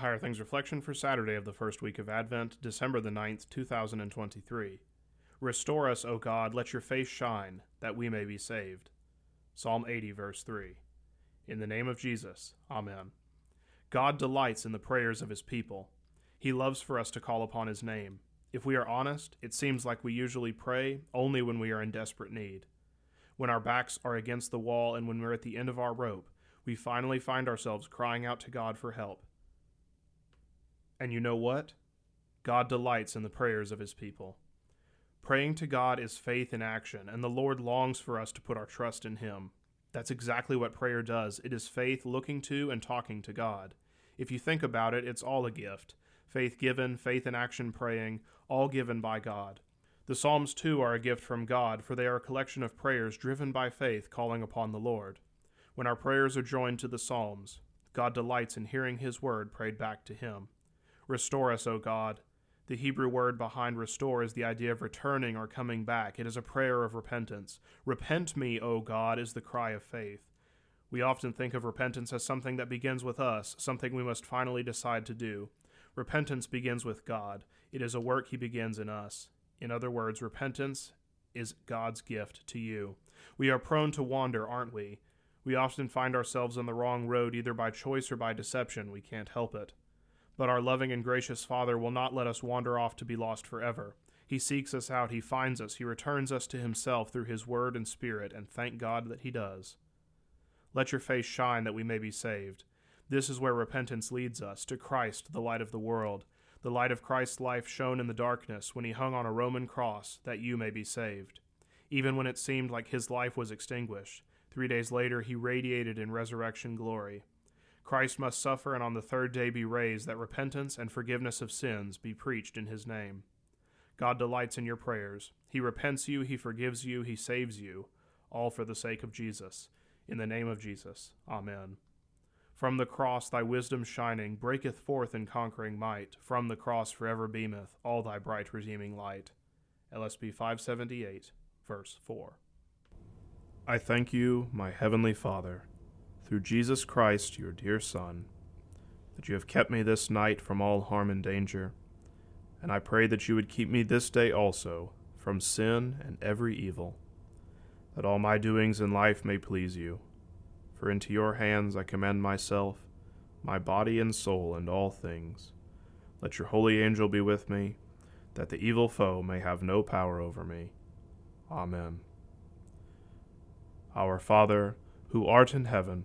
Higher Things Reflection for Saturday of the first week of Advent, December the 9th, 2023. Restore us, O God, let your face shine, that we may be saved. Psalm 80, verse 3. In the name of Jesus, Amen. God delights in the prayers of his people. He loves for us to call upon his name. If we are honest, it seems like we usually pray only when we are in desperate need. When our backs are against the wall and when we're at the end of our rope, we finally find ourselves crying out to God for help. And you know what? God delights in the prayers of his people. Praying to God is faith in action, and the Lord longs for us to put our trust in him. That's exactly what prayer does. It is faith looking to and talking to God. If you think about it, it's all a gift. Faith given, faith in action praying, all given by God. The Psalms, too, are a gift from God, for they are a collection of prayers driven by faith calling upon the Lord. When our prayers are joined to the Psalms, God delights in hearing His word prayed back to Him. Restore us, O God. The Hebrew word behind restore is the idea of returning or coming back. It is a prayer of repentance. Repent me, O God, is the cry of faith. We often think of repentance as something that begins with us, something we must finally decide to do. Repentance begins with God. It is a work He begins in us. In other words, repentance is God's gift to you. We are prone to wander, aren't we? We often find ourselves on the wrong road either by choice or by deception. We can't help it. But our loving and gracious Father will not let us wander off to be lost forever. He seeks us out, He finds us, He returns us to Himself through His Word and Spirit, and thank God that He does. Let your face shine that we may be saved. This is where repentance leads us, to Christ, the light of the world, the light of Christ's life shone in the darkness when He hung on a Roman cross, that you may be saved. Even when it seemed like His life was extinguished, three days later He radiated in resurrection glory. Christ must suffer and on the third day be raised, that repentance and forgiveness of sins be preached in his name. God delights in your prayers. He repents you, he forgives you, he saves you, all for the sake of Jesus. In the name of Jesus. Amen. From the cross thy wisdom shining breaketh forth in conquering might. From the cross forever beameth all thy bright redeeming light. LSB 578, verse 4. I thank you, my heavenly Father through Jesus Christ, your dear Son, that you have kept me this night from all harm and danger, and I pray that you would keep me this day also from sin and every evil, that all my doings in life may please you. For into your hands I commend myself, my body and soul, and all things. Let your holy angel be with me, that the evil foe may have no power over me. Amen. Our Father, who art in heaven,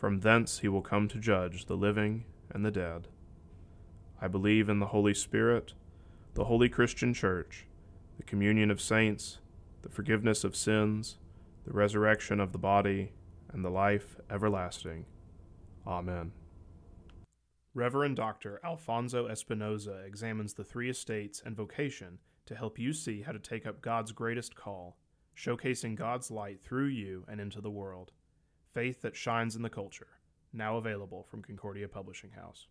From thence he will come to judge the living and the dead. I believe in the Holy Spirit, the holy Christian Church, the communion of saints, the forgiveness of sins, the resurrection of the body, and the life everlasting. Amen. Reverend Dr. Alfonso Espinosa examines the three estates and vocation to help you see how to take up God's greatest call, showcasing God's light through you and into the world. Faith that Shines in the Culture, now available from Concordia Publishing House.